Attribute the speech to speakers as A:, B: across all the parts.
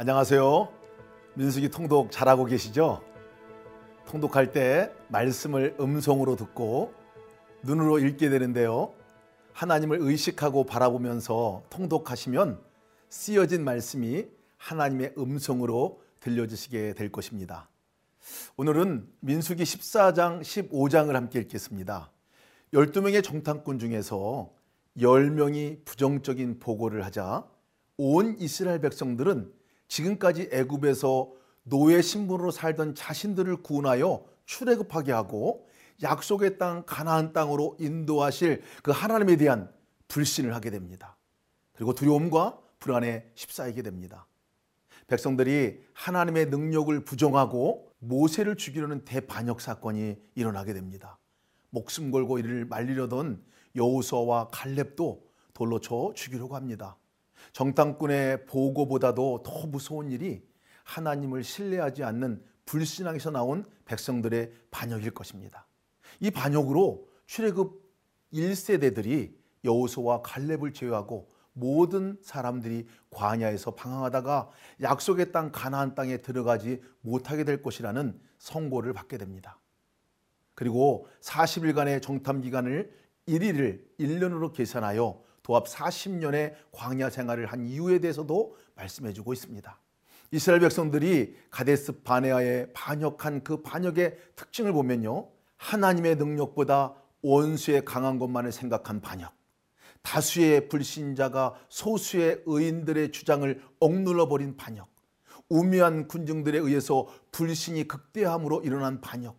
A: 안녕하세요. 민숙이 통독 잘하고 계시죠? 통독할 때 말씀을 음성으로 듣고 눈으로 읽게 되는데요. 하나님을 의식하고 바라보면서 통독하시면 쓰여진 말씀이 하나님의 음성으로 들려주시게 될 것입니다. 오늘은 민수기 14장, 15장을 함께 읽겠습니다. 12명의 정탐꾼 중에서 10명이 부정적인 보고를 하자 온 이스라엘 백성들은 지금까지 애굽에서 노예 신분으로 살던 자신들을 구원하여 출애굽하게 하고 약속의 땅 가나안 땅으로 인도하실 그 하나님에 대한 불신을 하게 됩니다. 그리고 두려움과 불안에 휩싸이게 됩니다. 백성들이 하나님의 능력을 부정하고 모세를 죽이려는 대반역 사건이 일어나게 됩니다. 목숨 걸고 이를 말리려던 여우수와 갈렙도 돌로 쳐 죽이려고 합니다. 정탐꾼의 보고보다도 더 무서운 일이 하나님을 신뢰하지 않는 불신앙에서 나온 백성들의 반역일 것입니다. 이 반역으로 출애굽 1세대들이 여호수와 갈렙을 제외하고 모든 사람들이 광야에서 방황하다가 약속의 땅 가나안 땅에 들어가지 못하게 될 것이라는 선고를 받게 됩니다. 그리고 40일간의 정탐 기간을 1일을 1년으로 계산하여 도합 40년의 광야 생활을 한 이유에 대해서도 말씀해 주고 있습니다. 이스라엘 백성들이 가데스 바네아에 반역한 그 반역의 특징을 보면요. 하나님의 능력보다 원수의 강한 것만을 생각한 반역. 다수의 불신자가 소수의 의인들의 주장을 억눌러 버린 반역. 우미한 군중들에 의해서 불신이 극대함으로 일어난 반역.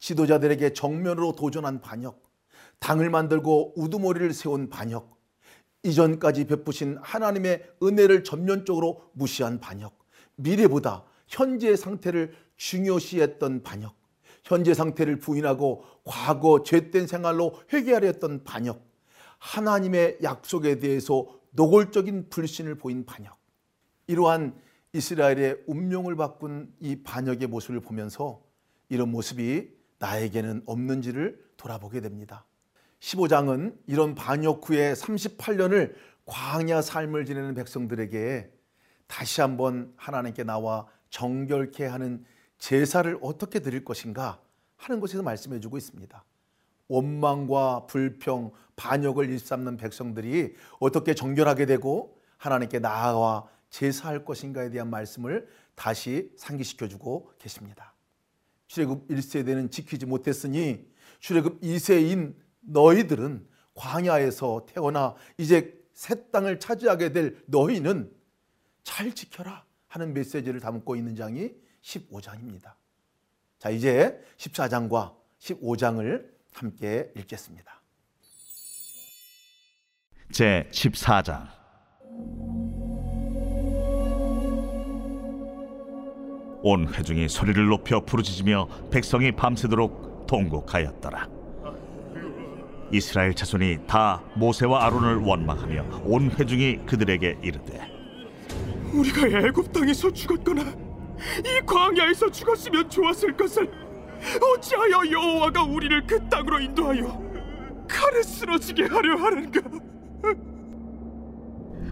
A: 지도자들에게 정면으로 도전한 반역. 당을 만들고 우두머리를 세운 반역. 이전까지 베푸신 하나님의 은혜를 전면적으로 무시한 반역. 미래보다 현재의 상태를 중요시했던 반역. 현재 상태를 부인하고 과거 죄된 생활로 회개하려 했던 반역. 하나님의 약속에 대해서 노골적인 불신을 보인 반역. 이러한 이스라엘의 운명을 바꾼 이 반역의 모습을 보면서 이런 모습이 나에게는 없는지를 돌아보게 됩니다. 15장은 이런 반역 후에 38년을 광야 삶을 지내는 백성들에게 다시 한번 하나님께 나와 정결케 하는 제사를 어떻게 드릴 것인가 하는 것에서 말씀해 주고 있습니다. 원망과 불평, 반역을 일삼는 백성들이 어떻게 정결하게 되고 하나님께 나아와 제사할 것인가에 대한 말씀을 다시 상기시켜 주고 계십니다. 출애굽 1세대는 지키지 못했으니 출애굽 2세인 너희들은 광야에서 태어나 이제 새 땅을 차지하게 될 너희는 잘 지켜라 하는 메시지를 담고 있는 장이 15장입니다. 자, 이제 14장과 15장을 함께 읽겠습니다.
B: 제 14장 온 회중이 소리를 높여 부르짖으며 백성이 밤새도록 통곡하였더라. 이스라엘 자손이 다 모세와 아론을 원망하며 온 회중이 그들에게 이르되
C: 우리가 애굽 땅에서 죽었거나 이 광야에서 죽었으면 좋았을 것을 어찌하여 여호와가 우리를 그 땅으로 인도하여 칼에 쓰러지게 하려 하는가?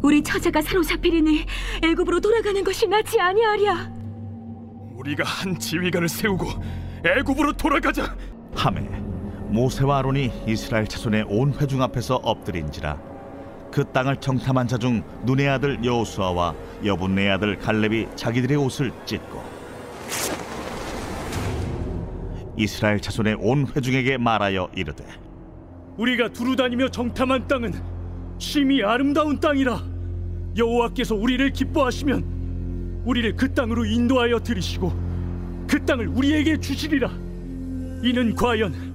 D: 우리 처자가 사로잡히리니 애굽으로 돌아가는 것이 낫지 아니하랴.
C: 우리가 한 지휘관을 세우고 애굽으로 돌아가자.
B: 함에 모세와 아론이 이스라엘 자손의 온 회중 앞에서 엎드린지라. 그 땅을 정탐한 자 중 눈의 아들 여호수아와 여분네 아들 갈렙이 자기들의 옷을 찢고 이스라엘 자손의 온 회중에게 말하여 이르되
C: 우리가 두루 다니며 정탐한 땅은 심히 아름다운 땅이라. 여호와께서 우리를 기뻐하시면 우리를 그 땅으로 인도하여 들이시고 그 땅을 우리에게 주시리라. 이는 과연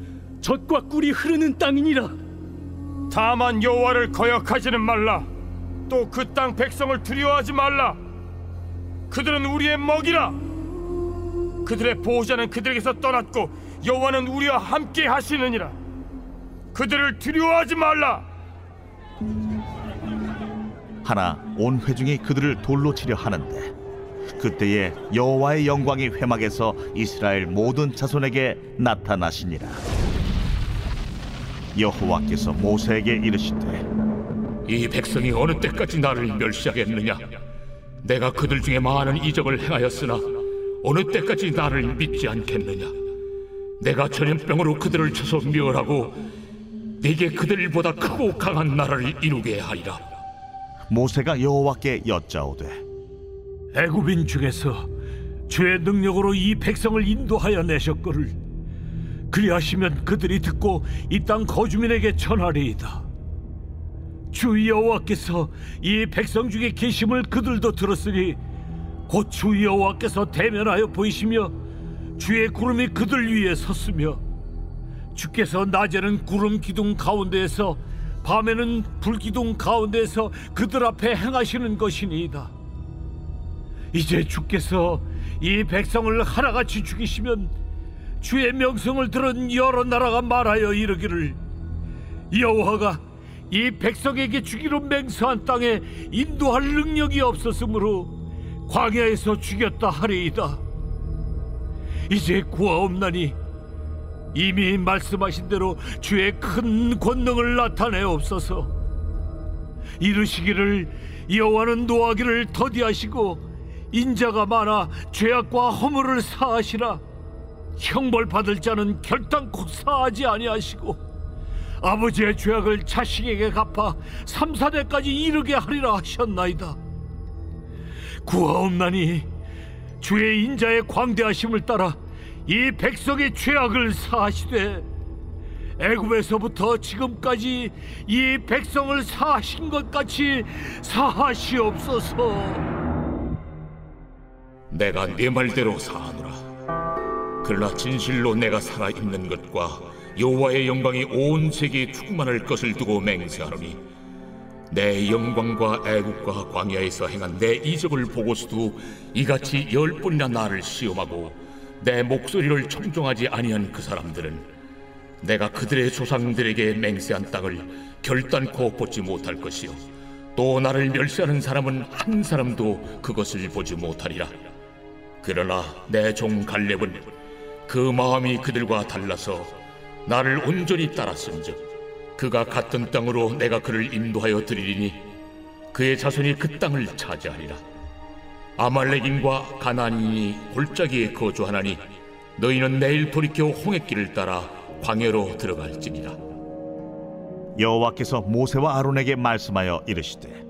C: 젖과 꿀이 흐르는 땅이니라
E: 다만 여호와를 거역하지는 말라. 또 그 땅 백성을 두려워하지 말라. 그들은 우리의 먹이라. 그들의 보호자는 그들에게서 떠났고 여호와는 우리와 함께 하시느니라. 그들을 두려워하지 말라.
B: 하나 온 회중이 그들을 돌로 치려 하는데 그때에 여호와의 영광이 회막에서 이스라엘 모든 자손에게 나타나시니라 여호와께서 모세에게 이르시되
F: 이 백성이 어느 때까지 나를 멸시하겠느냐?
E: 내가 그들 중에 많은 이적을 행하였으나 어느 때까지 나를 믿지 않겠느냐 내가 전염병으로 그들을 쳐서 멸하고 네게 그들보다 크고 강한 나라를 이루게 하리라
B: 모세가 여호와께 여짜오되
F: 애굽인 중에서 주의 능력으로 이 백성을 인도하여 내셨거를 그리하시면 그들이 듣고 이 땅 거주민에게 전하리이다. 주 여호와께서 이 백성 중에 계심을 그들도 들었으니 곧 주 여호와께서 대면하여 보이시며 주의 구름이 그들 위에 섰으며 주께서 낮에는 구름 기둥 가운데에서 밤에는 불 기둥 가운데에서 그들 앞에 행하시는 것이니이다. 이제 주께서 이 백성을 하나같이 죽이시면 주의 명성을 들은 여러 나라가 말하여 이르기를 여호와가 이 백성에게 주기로 맹세한 땅에 인도할 능력이 없었으므로 광야에서 죽였다 하리이다. 이제 구하옵나니 이미 말씀하신 대로 주의 큰 권능을 나타내옵소서. 이르시기를 여호와는 노하기를 더디하시고 인자가 많아 죄악과 허물을 사하시라 형벌 받을 자는 결단코 사하지 아니하시고 아버지의 죄악을 자식에게 갚아 삼사대까지 이르게 하리라 하셨나이다 구하옵나니 주의 인자의 광대하심을 따라 이 백성의 죄악을 사하시되 애굽에서부터 지금까지 이 백성을 사하신 것 같이 사하시옵소서.
E: 내가 네 말대로 사하노라 그러나 진실로 내가 살아있는 것과 여호와의 영광이 온 세계에 충만할 것을 두고 맹세하노니 내 영광과 애국과 광야에서 행한 내 이적을 보고서도 이같이 열 번이나 나를 시험하고 내 목소리를 청종하지 아니한 그 사람들은 내가 그들의 조상들에게 맹세한 땅을 결단코 보지 못할 것이요 또 나를 멸시하는 사람은 한 사람도 그것을 보지 못하리라. 그러나 내 종 갈렙은 그 마음이 그들과 달라서 나를 온전히 따랐은즉 그가 갔던 땅으로 내가 그를 인도하여 드리리니 그의 자손이 그 땅을 차지하리라. 아말렉인과 가나안인이 골짜기에 거주하나니 너희는 내일 돌이켜 홍해길을 따라 광야로 들어갈지니라.
B: 여호와께서 모세와 아론에게 말씀하여 이르시되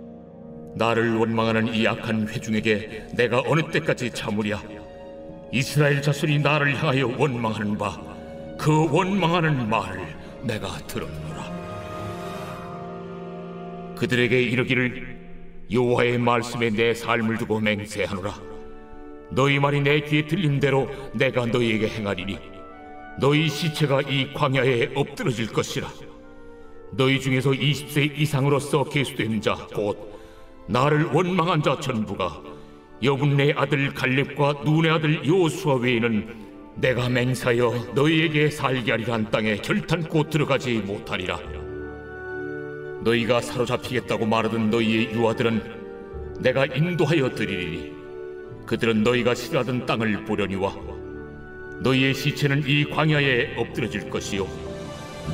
E: 나를 원망하는 이 악한 회중에게 내가 어느 때까지 참으랴 이스라엘 자손이 나를 향하여 원망하는 바 그 원망하는 말을 내가 들었노라. 그들에게 이르기를 여호와의 말씀에 내 삶을 두고 맹세하노라. 너희 말이 내 귀에 들린 대로 내가 너희에게 행하리니 너희 시체가 이 광야에 엎드러질 것이라. 너희 중에서 20세 이상으로서 계수된 자 곧 나를 원망한 자 전부가 여분네 아들 갈렙과 눈의 아들 요수아 외에는 내가 맹사여 너희에게 살게 하리라 한 땅에 결탄코 들어가지 못하리라. 너희가 사로잡히겠다고 말하던 너희의 유아들은 내가 인도하여 드리리니 그들은 너희가 싫어하던 땅을 보려니와 너희의 시체는 이 광야에 엎드려질 것이요.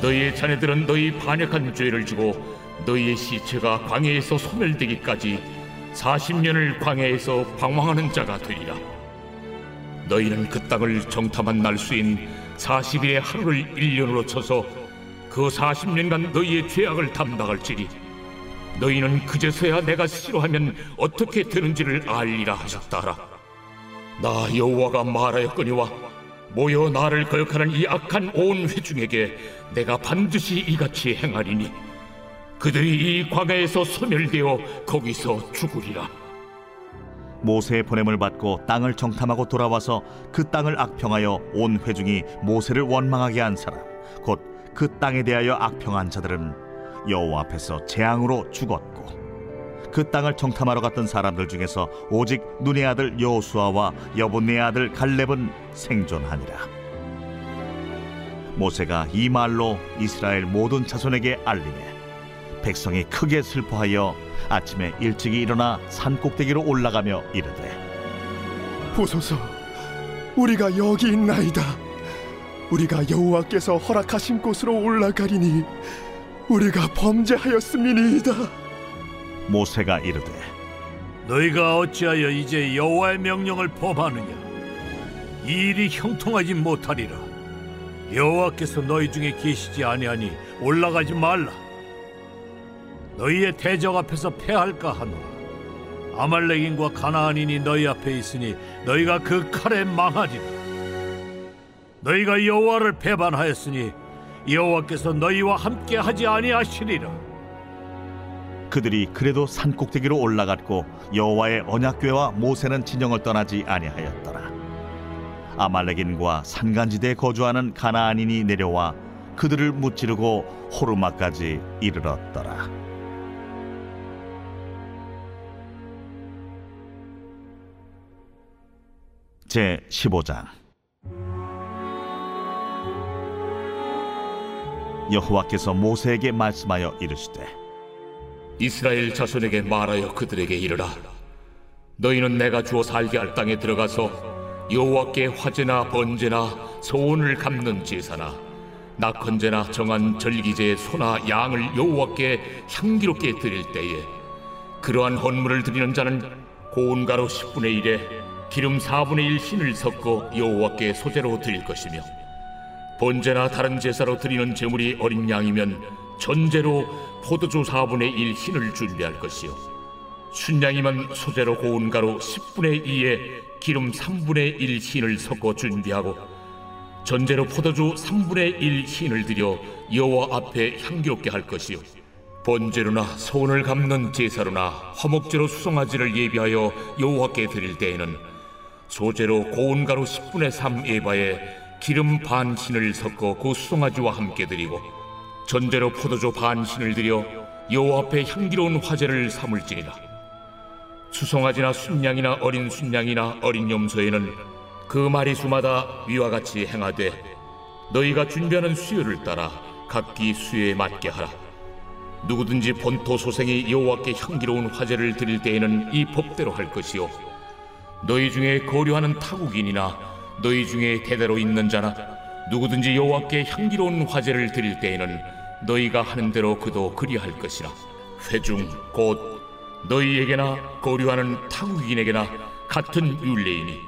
E: 너희의 자녀들은 너희 반역한 죄를 지고 너희의 시체가 광야에서 소멸되기까지 40년을 광야에서 방황하는 자가 되리라. 너희는 그 땅을 정탐한 날수인 40일의 하루를 1년으로 쳐서 그 40년간 너희의 죄악을 담당할지니 너희는 그제서야 내가 싫어하면 어떻게 되는지를 알리라 하셨다라. 나 여호와가 말하였거니와 모여 나를 거역하는 이 악한 온 회중에게 내가 반드시 이같이 행하리니 그들이 이 광야에서 소멸되어 거기서 죽으리라.
B: 모세의 보냄을 받고 땅을 정탐하고 돌아와서 그 땅을 악평하여 온 회중이 모세를 원망하게 한 사람 곧 그 땅에 대하여 악평한 자들은 여호와 앞에서 재앙으로 죽었고 그 땅을 정탐하러 갔던 사람들 중에서 오직 눈의 아들 여호수아와 여분의 아들 갈렙은 생존하니라. 모세가 이 말로 이스라엘 모든 자손에게 알리매 백성이 크게 슬퍼하여 아침에 일찍이 일어나 산 꼭대기로 올라가며 이르되
G: 보소서 우리가 여기 있나이다 우리가 여호와께서 허락하신 곳으로 올라가리니 우리가 범죄하였음이니이다
B: 모세가 이르되
F: 너희가 어찌하여 이제 여호와의 명령을 범하느냐? 이 일이 형통하지 못하리라. 여호와께서 너희 중에 계시지 아니하니 올라가지 말라. 너희의 대적 앞에서 패할까 하노라. 아말렉인과 가나안인이 너희 앞에 있으니 너희가 그 칼에 망하리라. 너희가 여호와를 배반하였으니 여호와께서 너희와 함께 하지 아니하시리라.
B: 그들이 그래도 산 꼭대기로 올라갔고 여호와의 언약궤와 모세는 진영을 떠나지 아니하였더라. 아말렉인과 산간지대에 거주하는 가나안인이 내려와 그들을 무찌르고 호르마까지 이르렀더라. 제 15장. 여호와께서 모세에게 말씀하여 이르시되
E: 이스라엘 자손에게 말하여 그들에게 이르라. 너희는 내가 주어 살게 할 땅에 들어가서 여호와께 화제나 번제나 소원을 갚는 제사나 낙헌제나 정한 절기제의 소나 양을 여호와께 향기롭게 드릴 때에 그러한 헌물을 드리는 자는 고운 가루 10분의 1에 기름 4분의 1 신을 섞어 여호와께 소재로 드릴 것이며 번제나 다른 제사로 드리는 제물이 어린 양이면 전제로 포도주 4분의 1 흰을 준비할 것이요. 순양이면 소재로 고운 가루 10분의 2에 기름 3분의 1 흰을 섞어 준비하고 전제로 포도주 3분의 1 흰을 들여 여호와 앞에 향기롭게 할 것이요. 번제로나 소원을 갚는 제사로나 화목제로 수송아지를 예비하여 여호와께 드릴 때에는 소재로 고운 가루 10분의 3 에바에 기름 반 신을 섞어 그 수송아지와 함께 드리고 전제로 포도주 반 신을 드려 여호와 앞에 향기로운 화제를 삼을지니라. 수송아지나 순양이나 어린 순양이나 어린 염소에는 그 마리수마다 위와 같이 행하되 너희가 준비하는 수요를 따라 각기 수요에 맞게 하라. 누구든지 본토 소생이 여호와께 향기로운 화제를 드릴 때에는 이 법대로 할 것이요 너희 중에 거류하는 타국인이나 너희 중에 대대로 있는 자나 누구든지 여호와께 향기로운 화제를 드릴 때에는 너희가 하는 대로 그도 그리할 것이라. 회중 곧 너희에게나 거류하는 타국인에게나 같은 율례이니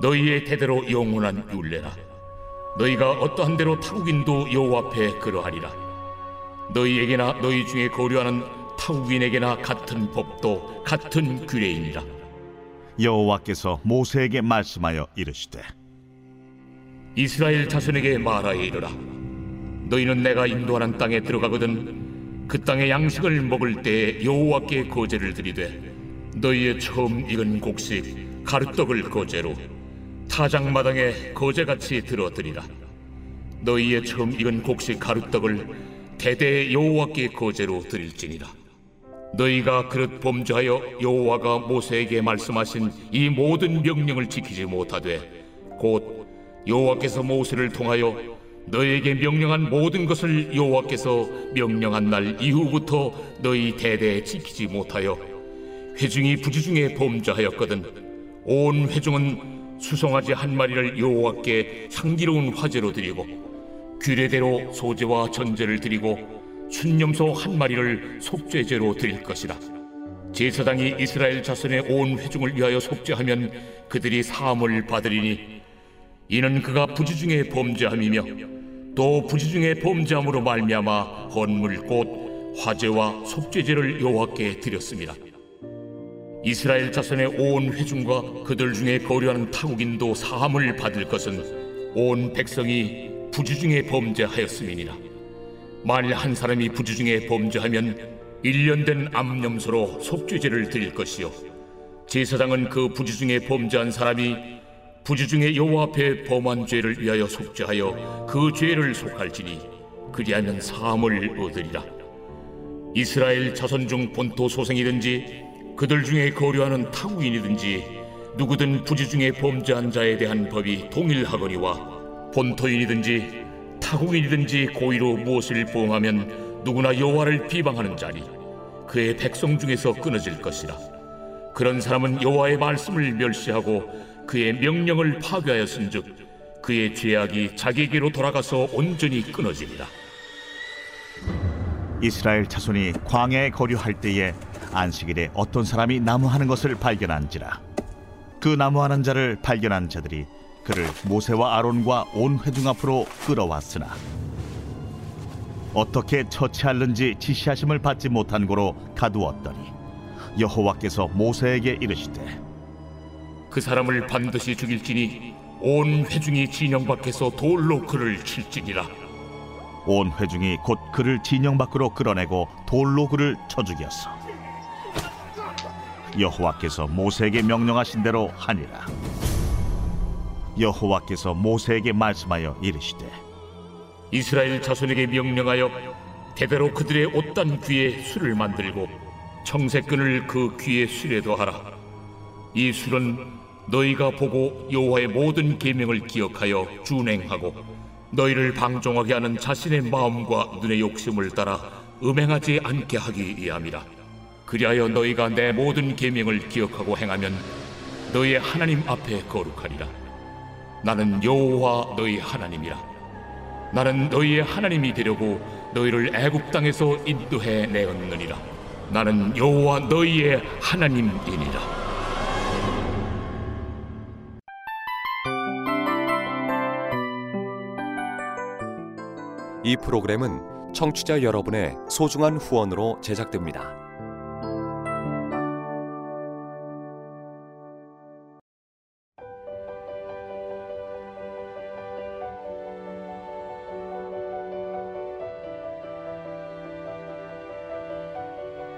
E: 너희의 대대로 영원한 율례라. 너희가 어떠한 대로 타국인도 여호와 앞에 그러하리라. 너희에게나 너희 중에 거류하는 타국인에게나 같은 법도 같은 규례이니라
B: 여호와께서 모세에게 말씀하여 이르시되
E: 이스라엘 자손에게 말하여 이르라. 너희는 내가 인도하는 땅에 들어가거든 그 땅의 양식을 먹을 때 여호와께 거제를 드리되 너희의 처음 익은 곡식 가루떡을 거제로 타작 마당에 거제같이 들어드리라. 너희의 처음 익은 곡식 가루떡을 대대 여호와께 거제로 드릴지니라 너희가 그릇 범죄하여 여호와가 모세에게 말씀하신 이 모든 명령을 지키지 못하되 곧 여호와께서 모세를 통하여 너희에게 명령한 모든 것을 여호와께서 명령한 날 이후부터 너희 대대에 지키지 못하여 회중이 부지중에 범죄하였거든. 온 회중은 수송아지 한 마리를 여호와께 향기로운 화제로 드리고 규례대로 소제와 전제를 드리고 순념소 한 마리를 속죄제로 드릴 것이라 제사장이 이스라엘 자손의 온 회중을 위하여 속죄하면 그들이 사함을 받으리니 이는 그가 부지 중에 범죄함이며 또 부지 중에 범죄함으로 말미암아 헌물 곧 화제와 속죄제를 여호와께 드렸습니다. 이스라엘 자손의 온 회중과 그들 중에 거류하는 타국인도 사함을 받을 것은 온 백성이 부지 중에 범죄하였음이니라. 만일 한 사람이 부지중에 범죄하면 일년된 암염소로 속죄제를 드릴 것이요. 제사장은 그 부지중에 범죄한 사람이 부지중에 여호와 앞에 범한 죄를 위하여 속죄하여 그 죄를 속할지니 그리하면 사함을 얻으리라. 이스라엘 자손 중 본토 소생이든지 그들 중에 거류하는 타국인이든지 누구든 부지중에 범죄한 자에 대한 법이 동일하거니와 본토인이든지 타국인이든지 고의로 무엇을 범하면 누구나 여호와를 비방하는 자니 그의 백성 중에서 끊어질 것이라. 그런 사람은 여호와의 말씀을 멸시하고 그의 명령을 파괴하였은즉 그의 죄악이 자기에게로 돌아가서 온전히 끊어지리라
B: 이스라엘 자손이 광야에 거류할 때에 안식일에 어떤 사람이 나무하는 것을 발견한지라. 그 나무하는 자를 발견한 자들이 그를 모세와 아론과 온 회중 앞으로 끌어왔으나 어떻게 처치할는지 지시하심을 받지 못한 고로 가두었더니 여호와께서 모세에게 이르시되
E: 그 사람을 반드시 죽일지니 온 회중이 진영 밖에서 돌로 그를 칠지니라
B: 온 회중이 곧 그를 진영 밖으로 끌어내고 돌로 그를 쳐 죽였어. 여호와께서 모세에게 명령하신 대로 하니라. 여호와께서 모세에게 말씀하여 이르시되
E: 이스라엘 자손에게 명령하여 대대로 그들의 옷단 귀에 술을 만들고 청색끈을 그 귀에 술에 더하라. 이 술은 너희가 보고 여호와의 모든 계명을 기억하여 준행하고 너희를 방종하게 하는 자신의 마음과 눈의 욕심을 따라 음행하지 않게 하기 위함이라. 그리하여 너희가 내 모든 계명을 기억하고 행하면 너희의 하나님 앞에 거룩하리라 나는 여호와 너희 하나님이라 나는 너희의 하나님이 되려고 너희를 애굽 땅에서 인도해 내었느니라. 나는 여호와 너희의 하나님이니라.
H: 이 프로그램은 청취자 여러분의 소중한 후원으로 제작됩니다.